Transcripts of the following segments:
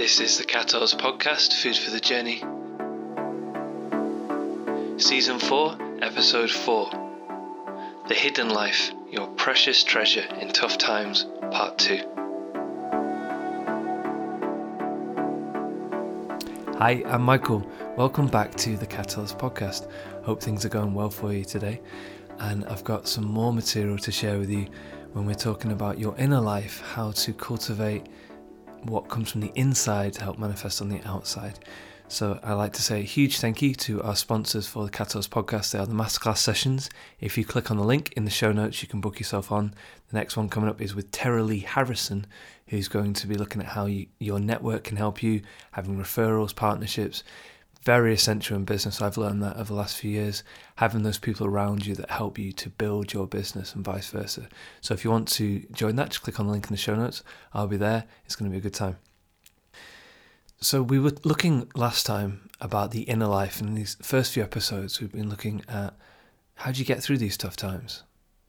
This is the Cattles Podcast, Food for the Journey. Season 4, Episode 4 The Hidden Life Your Precious Treasure in Tough Times, Part 2. Hi, I'm Michael. Welcome back to the Cattles Podcast. Hope things are going well for you today. And I've got some more material to share with you when we're talking about your inner life, how to cultivate what comes from the inside to help manifest on the outside. So I'd like to say a huge thank you to our sponsors for the Cattles podcast. They are the masterclass sessions. If you click on the link in the show notes, you can book yourself on. The next one coming up is with Tara Lee Harrison, who's going to be looking at how you, your network can help you, having referrals, partnerships, very essential in business. I've learned that over the last few years, having those people around you that help you to build your business and vice versa. So if you want to join that, just click on the link in the show notes. I'll be there. It's going to be a good time. So we were looking last time about the inner life. In these first few episodes, we've been looking at how do you get through these tough times?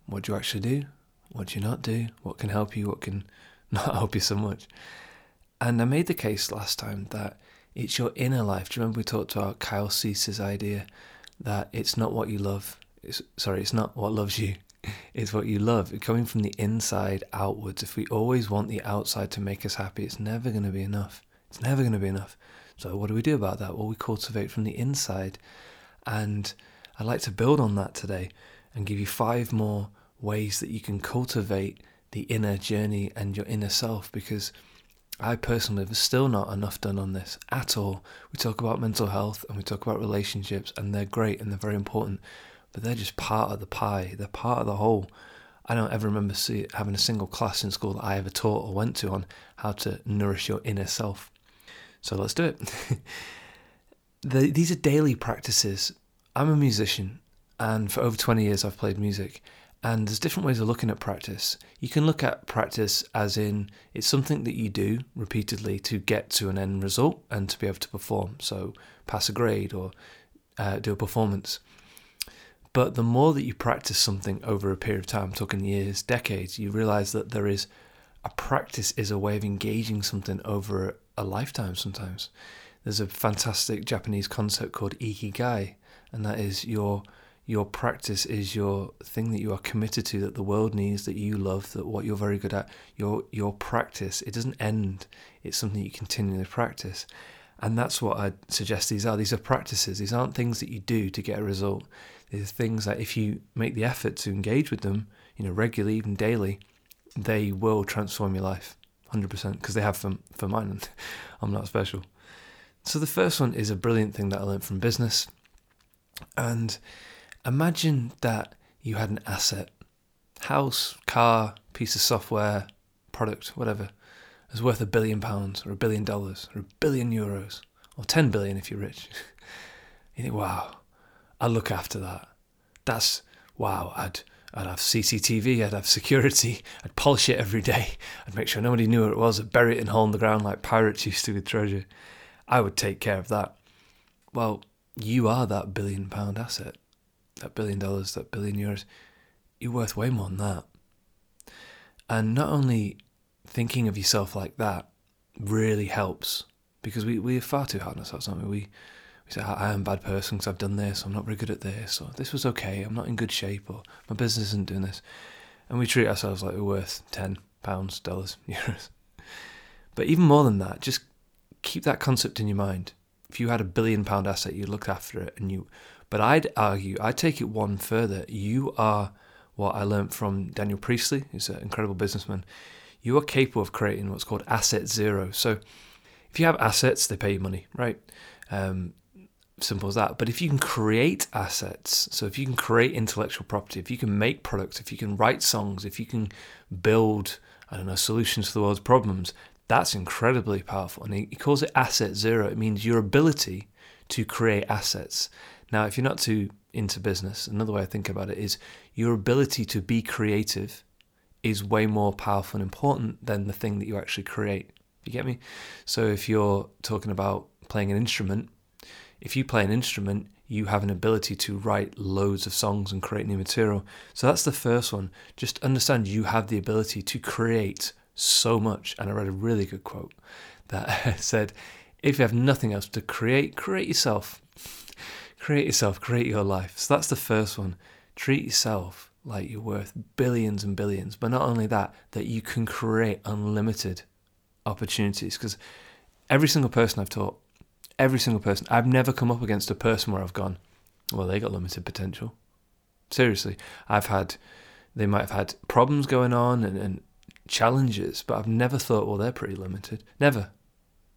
What do you actually do? What do you not do? What can help you? What can not help you so much? And I made the case last time that it's your inner life. Do you remember we talked about Kyle Cease's idea that it's not what you love. It's, sorry, it's not what loves you. It's what you love. Coming from the inside outwards. If we always want the outside to make us happy, it's never going to be enough. It's never going to be enough. So what do we do about that? Well, we cultivate from the inside, and I'd like to build on that today and give you five more ways that you can cultivate the inner journey and your inner self because I personally, there's still not enough done on this at all. We talk about mental health and we talk about relationships, and they're great and they're very important, but they're just part of the pie. They're part of the whole. I don't ever remember see, having a single class in school that I ever taught or went to on how to nourish your inner self. So let's do it. the, these are daily practices. I'm a musician, and for over 20 years I've played music. And there's different ways of looking at practice. You can look at practice as in it's something that you do repeatedly to get to an end result and to be able to perform. So, pass a grade or uh, do a performance. But the more that you practice something over a period of time, talking years, decades, you realize that there is a practice is a way of engaging something over a lifetime sometimes. There's a fantastic Japanese concept called ikigai, and that is your your practice is your thing that you are committed to that the world needs that you love that what you're very good at your your practice it doesn't end. It's something you continually practice. And that's what i suggest these are. These are practices. These aren't things that you do to get a result. These are things that if you make the effort to engage with them you know regularly even daily they will transform your life 100% because they have for, for mine and i'm not special. So the first one is a brilliant thing that i learned from business. And Imagine that you had an asset house, car, piece of software, product, whatever, is worth a billion pounds or a billion dollars or a billion euros or 10 billion if you're rich. you think, wow, I'd look after that. That's, wow, I'd, I'd have CCTV, I'd have security, I'd polish it every day, I'd make sure nobody knew where it was, I'd bury it in hole in the ground like pirates used to with treasure. I would take care of that. Well, you are that billion pound asset that billion dollars, that billion euros, you're worth way more than that. And not only thinking of yourself like that really helps because we, we are far too hard on ourselves, aren't we? We, we say, I am a bad person because I've done this, I'm not very good at this, or this was okay, I'm not in good shape, or my business isn't doing this. And we treat ourselves like we're worth 10 pounds, dollars, euros. But even more than that, just keep that concept in your mind. If you had a billion pound asset, you looked after it and you but I'd argue, I'd take it one further. You are what I learned from Daniel Priestley, who's an incredible businessman. You are capable of creating what's called asset zero. So if you have assets, they pay you money, right? Um, simple as that. But if you can create assets, so if you can create intellectual property, if you can make products, if you can write songs, if you can build, I don't know, solutions to the world's problems, that's incredibly powerful. And he calls it asset zero. It means your ability to create assets. Now, if you're not too into business, another way I think about it is your ability to be creative is way more powerful and important than the thing that you actually create. You get me? So if you're talking about playing an instrument, if you play an instrument, you have an ability to write loads of songs and create new material. So that's the first one. Just understand you have the ability to create so much. And I read a really good quote that said, if you have nothing else to create, create yourself. Create yourself, create your life. So that's the first one. Treat yourself like you're worth billions and billions. But not only that, that you can create unlimited opportunities. Because every single person I've taught, every single person, I've never come up against a person where I've gone, well, they got limited potential. Seriously, I've had, they might have had problems going on and, and challenges, but I've never thought, well, they're pretty limited. Never.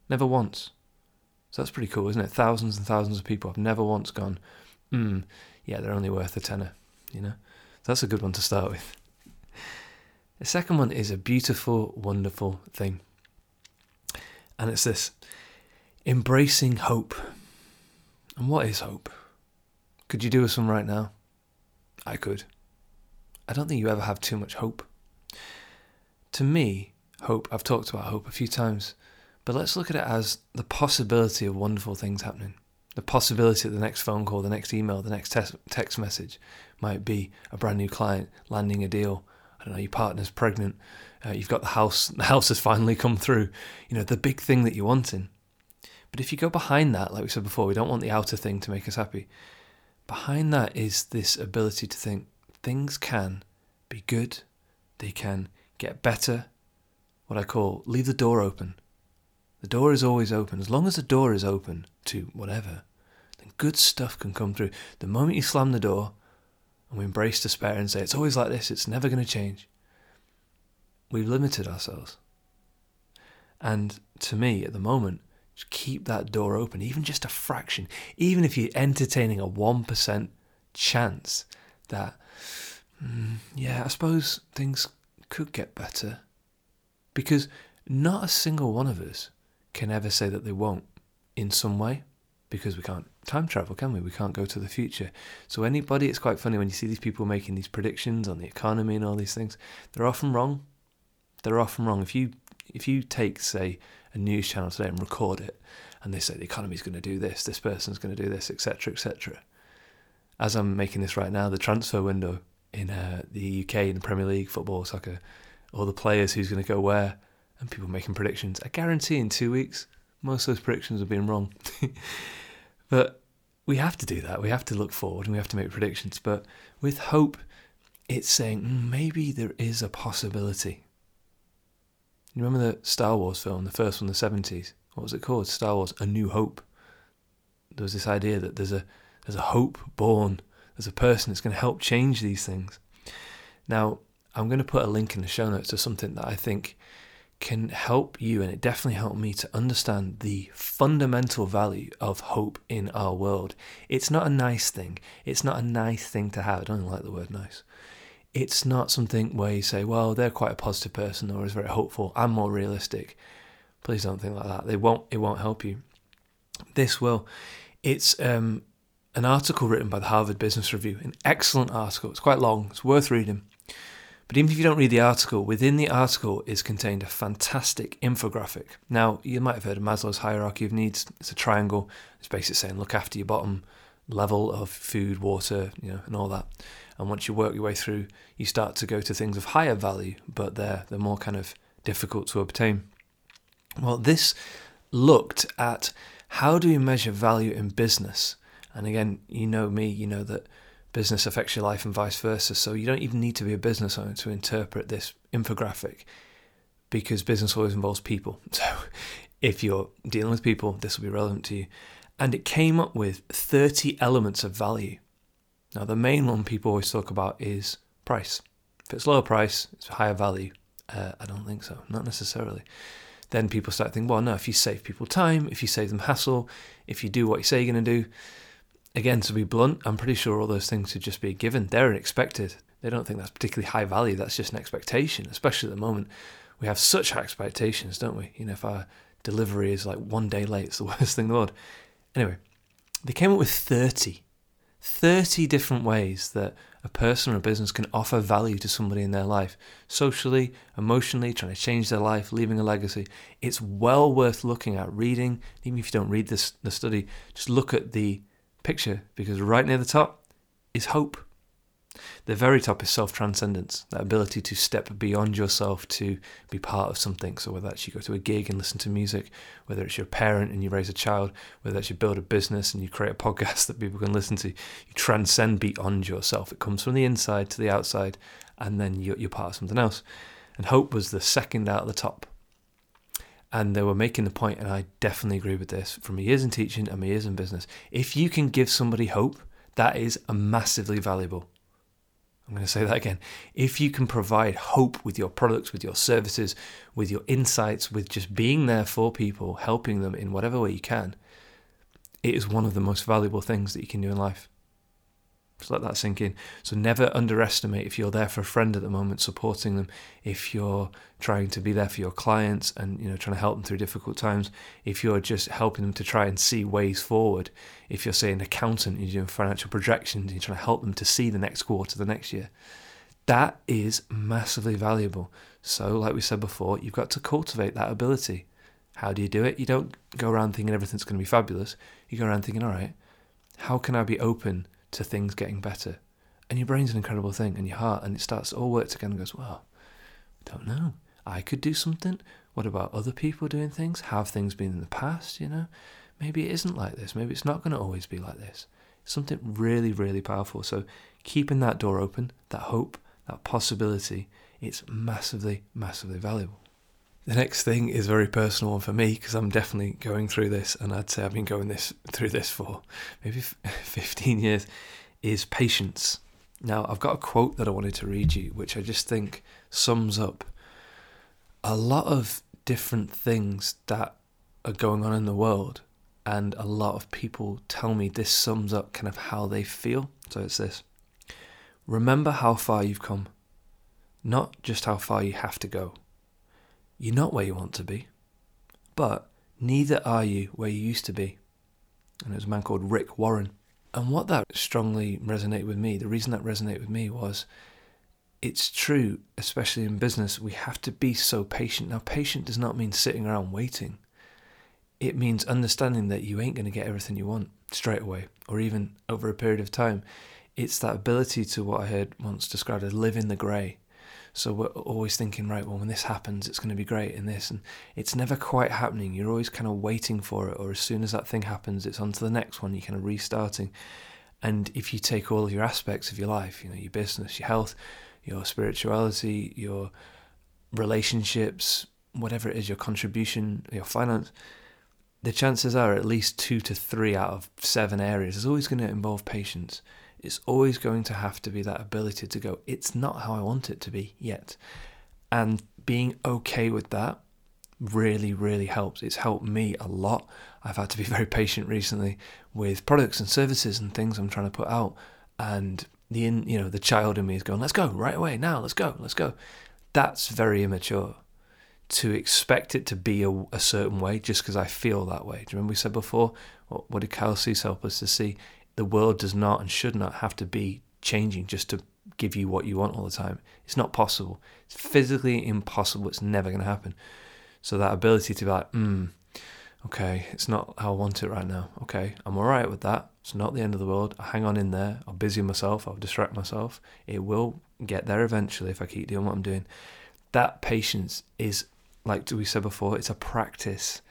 Never once. So that's pretty cool, isn't it? Thousands and thousands of people. I've never once gone, hmm, yeah, they're only worth a tenner, you know? So that's a good one to start with. The second one is a beautiful, wonderful thing. And it's this embracing hope. And what is hope? Could you do us one right now? I could. I don't think you ever have too much hope. To me, hope, I've talked about hope a few times, but let's look at it as the possibility of wonderful things happening. The possibility that the next phone call, the next email, the next text message might be a brand new client landing a deal. I don't know, your partner's pregnant, uh, you've got the house, the house has finally come through. You know, the big thing that you're wanting. But if you go behind that, like we said before, we don't want the outer thing to make us happy. Behind that is this ability to think things can be good, they can get better. What I call leave the door open the door is always open. As long as the door is open to whatever, then good stuff can come through. The moment you slam the door and we embrace despair and say, it's always like this, it's never going to change, we've limited ourselves. And to me, at the moment, just keep that door open, even just a fraction. Even if you're entertaining a 1% chance that, mm, yeah, I suppose things could get better. Because not a single one of us can ever say that they won't in some way because we can't time travel, can we? We can't go to the future. So anybody, it's quite funny when you see these people making these predictions on the economy and all these things. They're often wrong. They're often wrong. If you if you take say a news channel today and record it, and they say the economy's going to do this, this person's going to do this, etc., etc. As I'm making this right now, the transfer window in uh, the UK in the Premier League football, soccer, all the players who's going to go where, and people making predictions. I guarantee in two weeks, most of those predictions have been wrong. but we have to do that. We have to look forward and we have to make predictions. But with hope, it's saying mm, maybe there is a possibility. You remember the Star Wars film, the first one, the 70s? What was it called? Star Wars A New Hope. There was this idea that there's a, there's a hope born, there's a person that's going to help change these things. Now, I'm going to put a link in the show notes to something that I think can help you, and it definitely helped me to understand the fundamental value of hope in our world. It's not a nice thing. It's not a nice thing to have. I don't like the word nice. It's not something where you say, well, they're quite a positive person or is very hopeful. I'm more realistic. Please don't think like that. They won't. It won't help you. This will. It's um, an article written by the Harvard Business Review. An excellent article. It's quite long. It's worth reading. But even if you don't read the article, within the article is contained a fantastic infographic. Now, you might have heard of Maslow's hierarchy of needs. It's a triangle. It's basically saying look after your bottom level of food, water, you know, and all that. And once you work your way through, you start to go to things of higher value, but they're they're more kind of difficult to obtain. Well, this looked at how do we measure value in business. And again, you know me, you know that business affects your life and vice versa. So you don't even need to be a business owner to interpret this infographic because business always involves people. So if you're dealing with people, this will be relevant to you. And it came up with 30 elements of value. Now, the main one people always talk about is price. If it's lower price, it's higher value. Uh, I don't think so, not necessarily. Then people start thinking, well, no, if you save people time, if you save them hassle, if you do what you say you're going to do, again, to be blunt, I'm pretty sure all those things should just be given. They're expected. They don't think that's particularly high value. That's just an expectation, especially at the moment. We have such high expectations, don't we? You know, if our delivery is like one day late, it's the worst thing in the world. Anyway, they came up with 30, 30 different ways that a person or a business can offer value to somebody in their life, socially, emotionally, trying to change their life, leaving a legacy. It's well worth looking at, reading. Even if you don't read this the study, just look at the picture because right near the top is hope. The very top is self transcendence, that ability to step beyond yourself to be part of something. So, whether that's you go to a gig and listen to music, whether it's your parent and you raise a child, whether it's you build a business and you create a podcast that people can listen to, you transcend beyond yourself. It comes from the inside to the outside, and then you're, you're part of something else. And hope was the second out of the top. And they were making the point, and I definitely agree with this from my years in teaching and my years in business. If you can give somebody hope, that is massively valuable. I'm going to say that again. If you can provide hope with your products, with your services, with your insights, with just being there for people, helping them in whatever way you can, it is one of the most valuable things that you can do in life. Just let that sink in. So never underestimate if you're there for a friend at the moment, supporting them, if you're trying to be there for your clients and you know trying to help them through difficult times, if you're just helping them to try and see ways forward, if you're say an accountant, you're doing financial projections, you're trying to help them to see the next quarter, the next year. That is massively valuable. So, like we said before, you've got to cultivate that ability. How do you do it? You don't go around thinking everything's going to be fabulous. You go around thinking, all right, how can I be open to things getting better. And your brain's an incredible thing, and your heart, and it starts to all work together and goes, well, don't know. I could do something. What about other people doing things? Have things been in the past, you know? Maybe it isn't like this. Maybe it's not going to always be like this. It's something really, really powerful. So keeping that door open, that hope, that possibility, it's massively, massively valuable. The next thing is very personal one for me because I'm definitely going through this, and I'd say I've been going this through this for maybe 15 years. Is patience. Now I've got a quote that I wanted to read you, which I just think sums up a lot of different things that are going on in the world, and a lot of people tell me this sums up kind of how they feel. So it's this: remember how far you've come, not just how far you have to go. You're not where you want to be, but neither are you where you used to be. And it was a man called Rick Warren. And what that strongly resonated with me, the reason that resonated with me was it's true, especially in business, we have to be so patient. Now, patient does not mean sitting around waiting. It means understanding that you ain't going to get everything you want straight away or even over a period of time. It's that ability to what I heard once described as live in the grey. So we're always thinking, right, well, when this happens, it's going to be great in this. And it's never quite happening. You're always kind of waiting for it. Or as soon as that thing happens, it's on to the next one. You're kind of restarting. And if you take all of your aspects of your life, you know, your business, your health, your spirituality, your relationships, whatever it is, your contribution, your finance, the chances are at least two to three out of seven areas is always going to involve patience it's always going to have to be that ability to go, it's not how I want it to be yet. And being okay with that really, really helps. It's helped me a lot. I've had to be very patient recently with products and services and things I'm trying to put out. And the in, you know, the child in me is going, let's go right away now, let's go, let's go. That's very immature to expect it to be a, a certain way just because I feel that way. Do you remember we said before? What, what did Kyle Cease help us to see? The world does not and should not have to be changing just to give you what you want all the time. It's not possible. It's physically impossible. It's never going to happen. So that ability to be like, hmm, okay, it's not how I want it right now. Okay, I'm all right with that. It's not the end of the world. I hang on in there. I'll busy myself. I'll distract myself. It will get there eventually if I keep doing what I'm doing. That patience is, like we said before, it's a practice.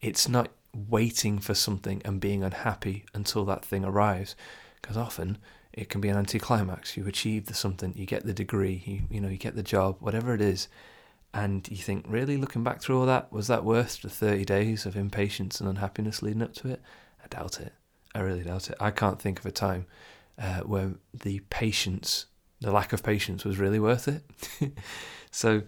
It's not waiting for something and being unhappy until that thing arrives. Because often it can be an anticlimax. You achieve the something, you get the degree, you you know, you get the job, whatever it is, and you think, really, looking back through all that, was that worth the thirty days of impatience and unhappiness leading up to it? I doubt it. I really doubt it. I can't think of a time uh, where the patience, the lack of patience, was really worth it. so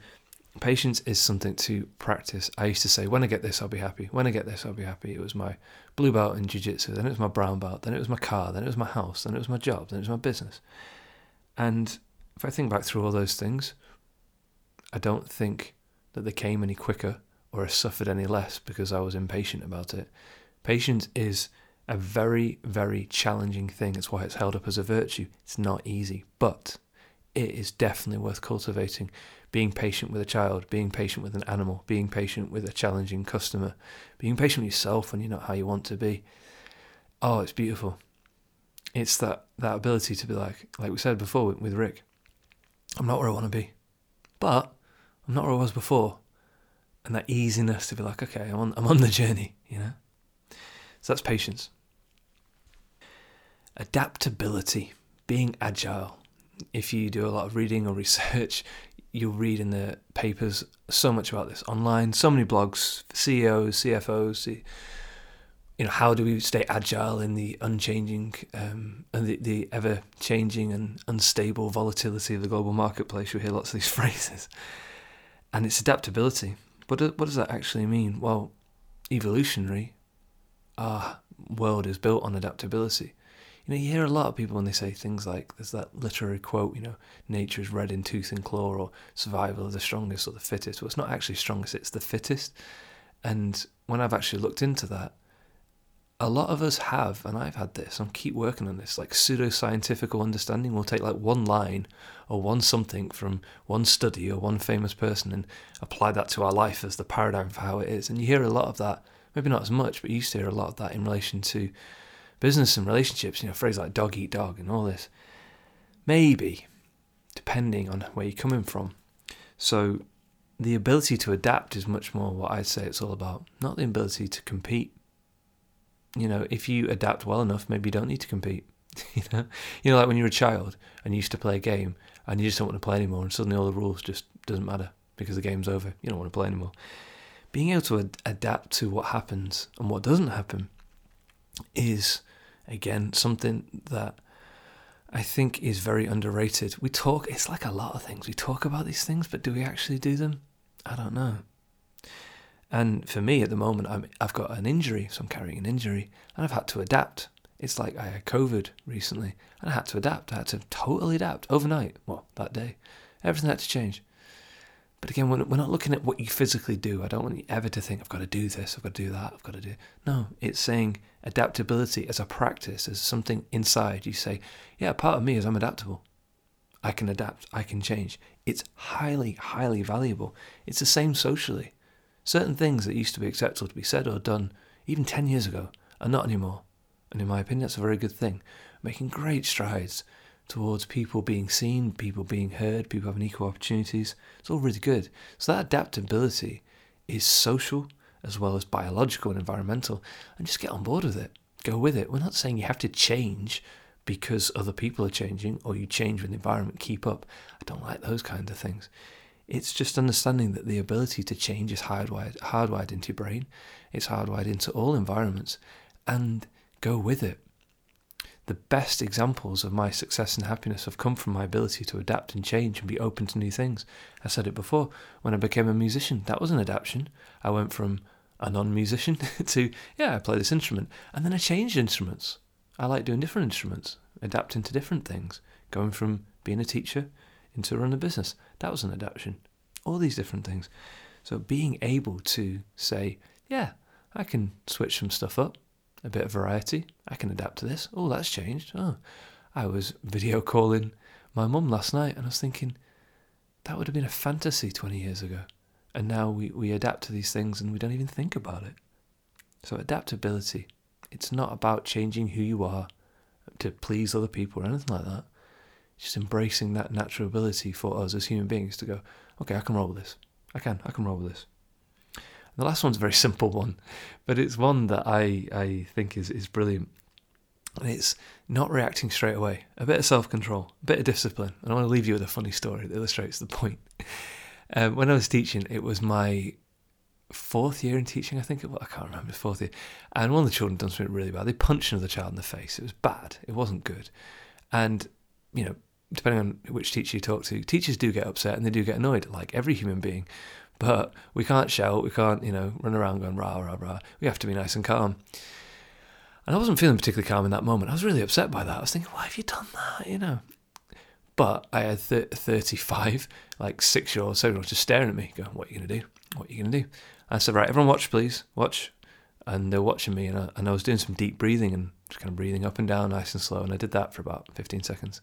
patience is something to practice. I used to say, when I get this, I'll be happy. When I get this, I'll be happy. It was my blue belt in jiu jitsu, then it was my brown belt, then it was my car, then it was my house, then it was my job, then it was my business. And if I think back through all those things, I don't think that they came any quicker or I suffered any less because I was impatient about it. Patience is a very, very challenging thing. It's why it's held up as a virtue. It's not easy, but it is definitely worth cultivating being patient with a child, being patient with an animal, being patient with a challenging customer, being patient with yourself when you're not how you want to be. Oh, it's beautiful. it's that that ability to be like, like we said before with, with Rick. I'm not where I want to be, but I'm not where I was before, and that easiness to be like, okay, I'm on I'm on the journey, you know. So that's patience. Adaptability, being agile. If you do a lot of reading or research, you'll read in the papers so much about this online, so many blogs, CEOs, CFOs, you know, how do we stay agile in the unchanging um, and the, the ever changing and unstable volatility of the global marketplace? You hear lots of these phrases, and it's adaptability. But what does that actually mean? Well, evolutionary, our world is built on adaptability. You know, you hear a lot of people when they say things like, there's that literary quote, you know, nature is red in tooth and claw, or survival of the strongest or the fittest. Well, it's not actually strongest, it's the fittest. And when I've actually looked into that, a lot of us have, and I've had this, I'm keep working on this, like pseudoscientific understanding. We'll take like one line or one something from one study or one famous person and apply that to our life as the paradigm for how it is. And you hear a lot of that, maybe not as much, but you used to hear a lot of that in relation to business and relationships, you know, phrases like dog eat dog and all this. Maybe, depending on where you're coming from. So the ability to adapt is much more what I'd say it's all about, not the ability to compete you know, if you adapt well enough, maybe you don't need to compete. you know, you know, like when you're a child and you used to play a game and you just don't want to play anymore, and suddenly all the rules just doesn't matter because the game's over. You don't want to play anymore. Being able to ad- adapt to what happens and what doesn't happen is again something that I think is very underrated. We talk, it's like a lot of things. We talk about these things, but do we actually do them? I don't know. And for me at the moment, I'm, I've got an injury, so I'm carrying an injury, and I've had to adapt. It's like I had COVID recently, and I had to adapt. I had to totally adapt overnight. Well, that day, everything had to change. But again, we're not looking at what you physically do. I don't want you ever to think I've got to do this, I've got to do that, I've got to do. No, it's saying adaptability as a practice, as something inside. You say, yeah, part of me is I'm adaptable. I can adapt. I can change. It's highly, highly valuable. It's the same socially. Certain things that used to be acceptable to be said or done even 10 years ago are not anymore. And in my opinion, that's a very good thing. Making great strides towards people being seen, people being heard, people having equal opportunities. It's all really good. So that adaptability is social as well as biological and environmental. And just get on board with it. Go with it. We're not saying you have to change because other people are changing or you change when the environment keep up. I don't like those kind of things. It's just understanding that the ability to change is hardwired, hardwired into your brain. It's hardwired into all environments, and go with it. The best examples of my success and happiness have come from my ability to adapt and change and be open to new things. I said it before, when I became a musician, that was an adaptation. I went from a non musician to, yeah, I play this instrument. And then I changed instruments. I like doing different instruments, adapting to different things, going from being a teacher into running a business. That was an adaptation. All these different things. So being able to say, yeah, I can switch some stuff up, a bit of variety. I can adapt to this. Oh, that's changed. Oh, I was video calling my mum last night and I was thinking, that would have been a fantasy 20 years ago. And now we, we adapt to these things and we don't even think about it. So, adaptability, it's not about changing who you are to please other people or anything like that It's just embracing that natural ability for us as human beings to go, okay, I can roll with this. I can, I can roll with this. The last one's a very simple one, but it's one that I, I think is, is brilliant. And it's not reacting straight away, a bit of self control, a bit of discipline. And I want to leave you with a funny story that illustrates the point. Um, when I was teaching, it was my fourth year in teaching, I think it was. I can't remember, fourth year. And one of the children done something really bad. They punched another child in the face. It was bad. It wasn't good. And you know, depending on which teacher you talk to, teachers do get upset and they do get annoyed, like every human being. But we can't shout, we can't, you know, run around going rah, rah, rah. We have to be nice and calm. And I wasn't feeling particularly calm in that moment. I was really upset by that. I was thinking, why have you done that, you know? But I had th- 35, like six year olds, seven year olds just staring at me, going, what are you going to do? What are you going to do? I said, right, everyone watch, please, watch. And they're watching me, and I, and I was doing some deep breathing and just kind of breathing up and down, nice and slow. And I did that for about 15 seconds.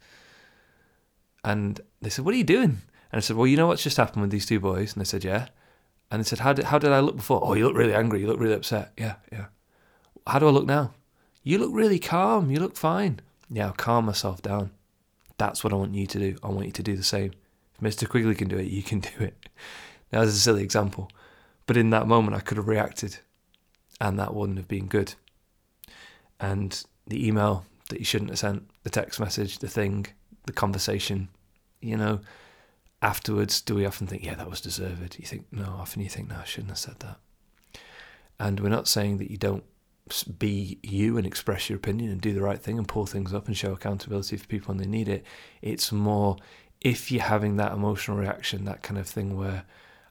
And they said, What are you doing? And I said, Well, you know what's just happened with these two boys? And they said, Yeah. And they said, How did, how did I look before? Oh, you look really angry. You look really upset. Yeah, yeah. How do I look now? You look really calm. You look fine. Yeah, I'll calm myself down. That's what I want you to do. I want you to do the same. If Mr. Quigley can do it, you can do it. Now, that's a silly example, but in that moment, I could have reacted, and that wouldn't have been good. And the email that you shouldn't have sent, the text message, the thing, the conversation, you know, afterwards, do we often think, yeah, that was deserved? You think, no, often you think, no, I shouldn't have said that. And we're not saying that you don't be you and express your opinion and do the right thing and pull things up and show accountability for people when they need it. It's more if you're having that emotional reaction, that kind of thing where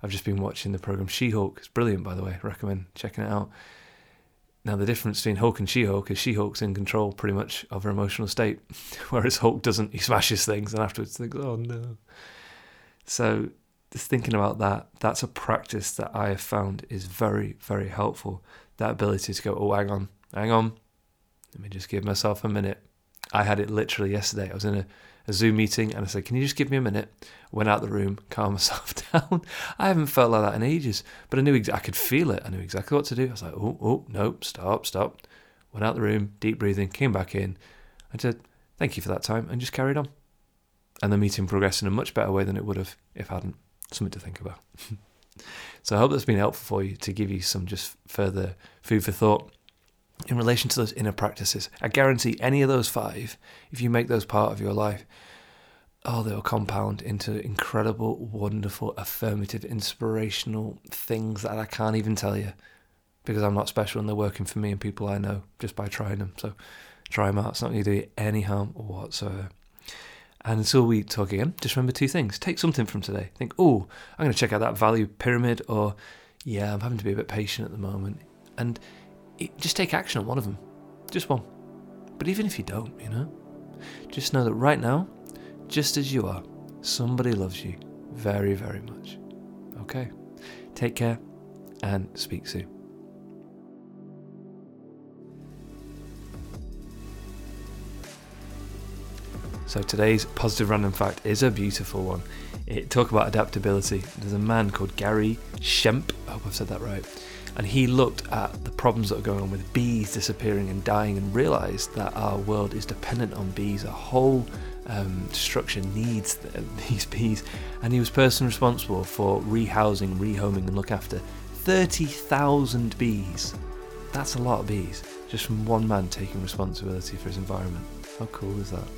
I've just been watching the program She Hulk. It's brilliant, by the way. recommend checking it out. Now, the difference between Hulk and She Hulk is She Hulk's in control pretty much of her emotional state, whereas Hulk doesn't. He smashes things and afterwards thinks, oh no. So, just thinking about that, that's a practice that I have found is very, very helpful. That ability to go, oh, hang on, hang on. Let me just give myself a minute. I had it literally yesterday. I was in a a Zoom meeting and I said, Can you just give me a minute? Went out the room, calmed myself down. I haven't felt like that in ages, but I knew ex- I could feel it. I knew exactly what to do. I was like, Oh, oh, no, stop, stop. Went out the room, deep breathing, came back in. I said, Thank you for that time, and just carried on. And the meeting progressed in a much better way than it would have if I hadn't. Something to think about. so I hope that's been helpful for you to give you some just further food for thought in relation to those inner practices. I guarantee any of those five, if you make those part of your life, oh, they'll compound into incredible, wonderful, affirmative, inspirational things that I can't even tell you because I'm not special and they're working for me and people I know just by trying them. So try them out. It's not going to do you any harm whatsoever. And until we talk again, just remember two things. Take something from today. Think, oh, I'm going to check out that value pyramid, or yeah, I'm having to be a bit patient at the moment. And just take action on one of them. Just one. But even if you don't, you know, just know that right now, just as you are, somebody loves you very, very much. Okay? Take care and speak soon. So today's positive random fact is a beautiful one. It talk about adaptability. There's a man called Gary Shemp. I hope I've said that right and he looked at the problems that are going on with bees disappearing and dying and realized that our world is dependent on bees. Our whole um, structure needs these bees. And he was personally responsible for rehousing, rehoming, and look after 30,000 bees. That's a lot of bees, just from one man taking responsibility for his environment. How cool is that?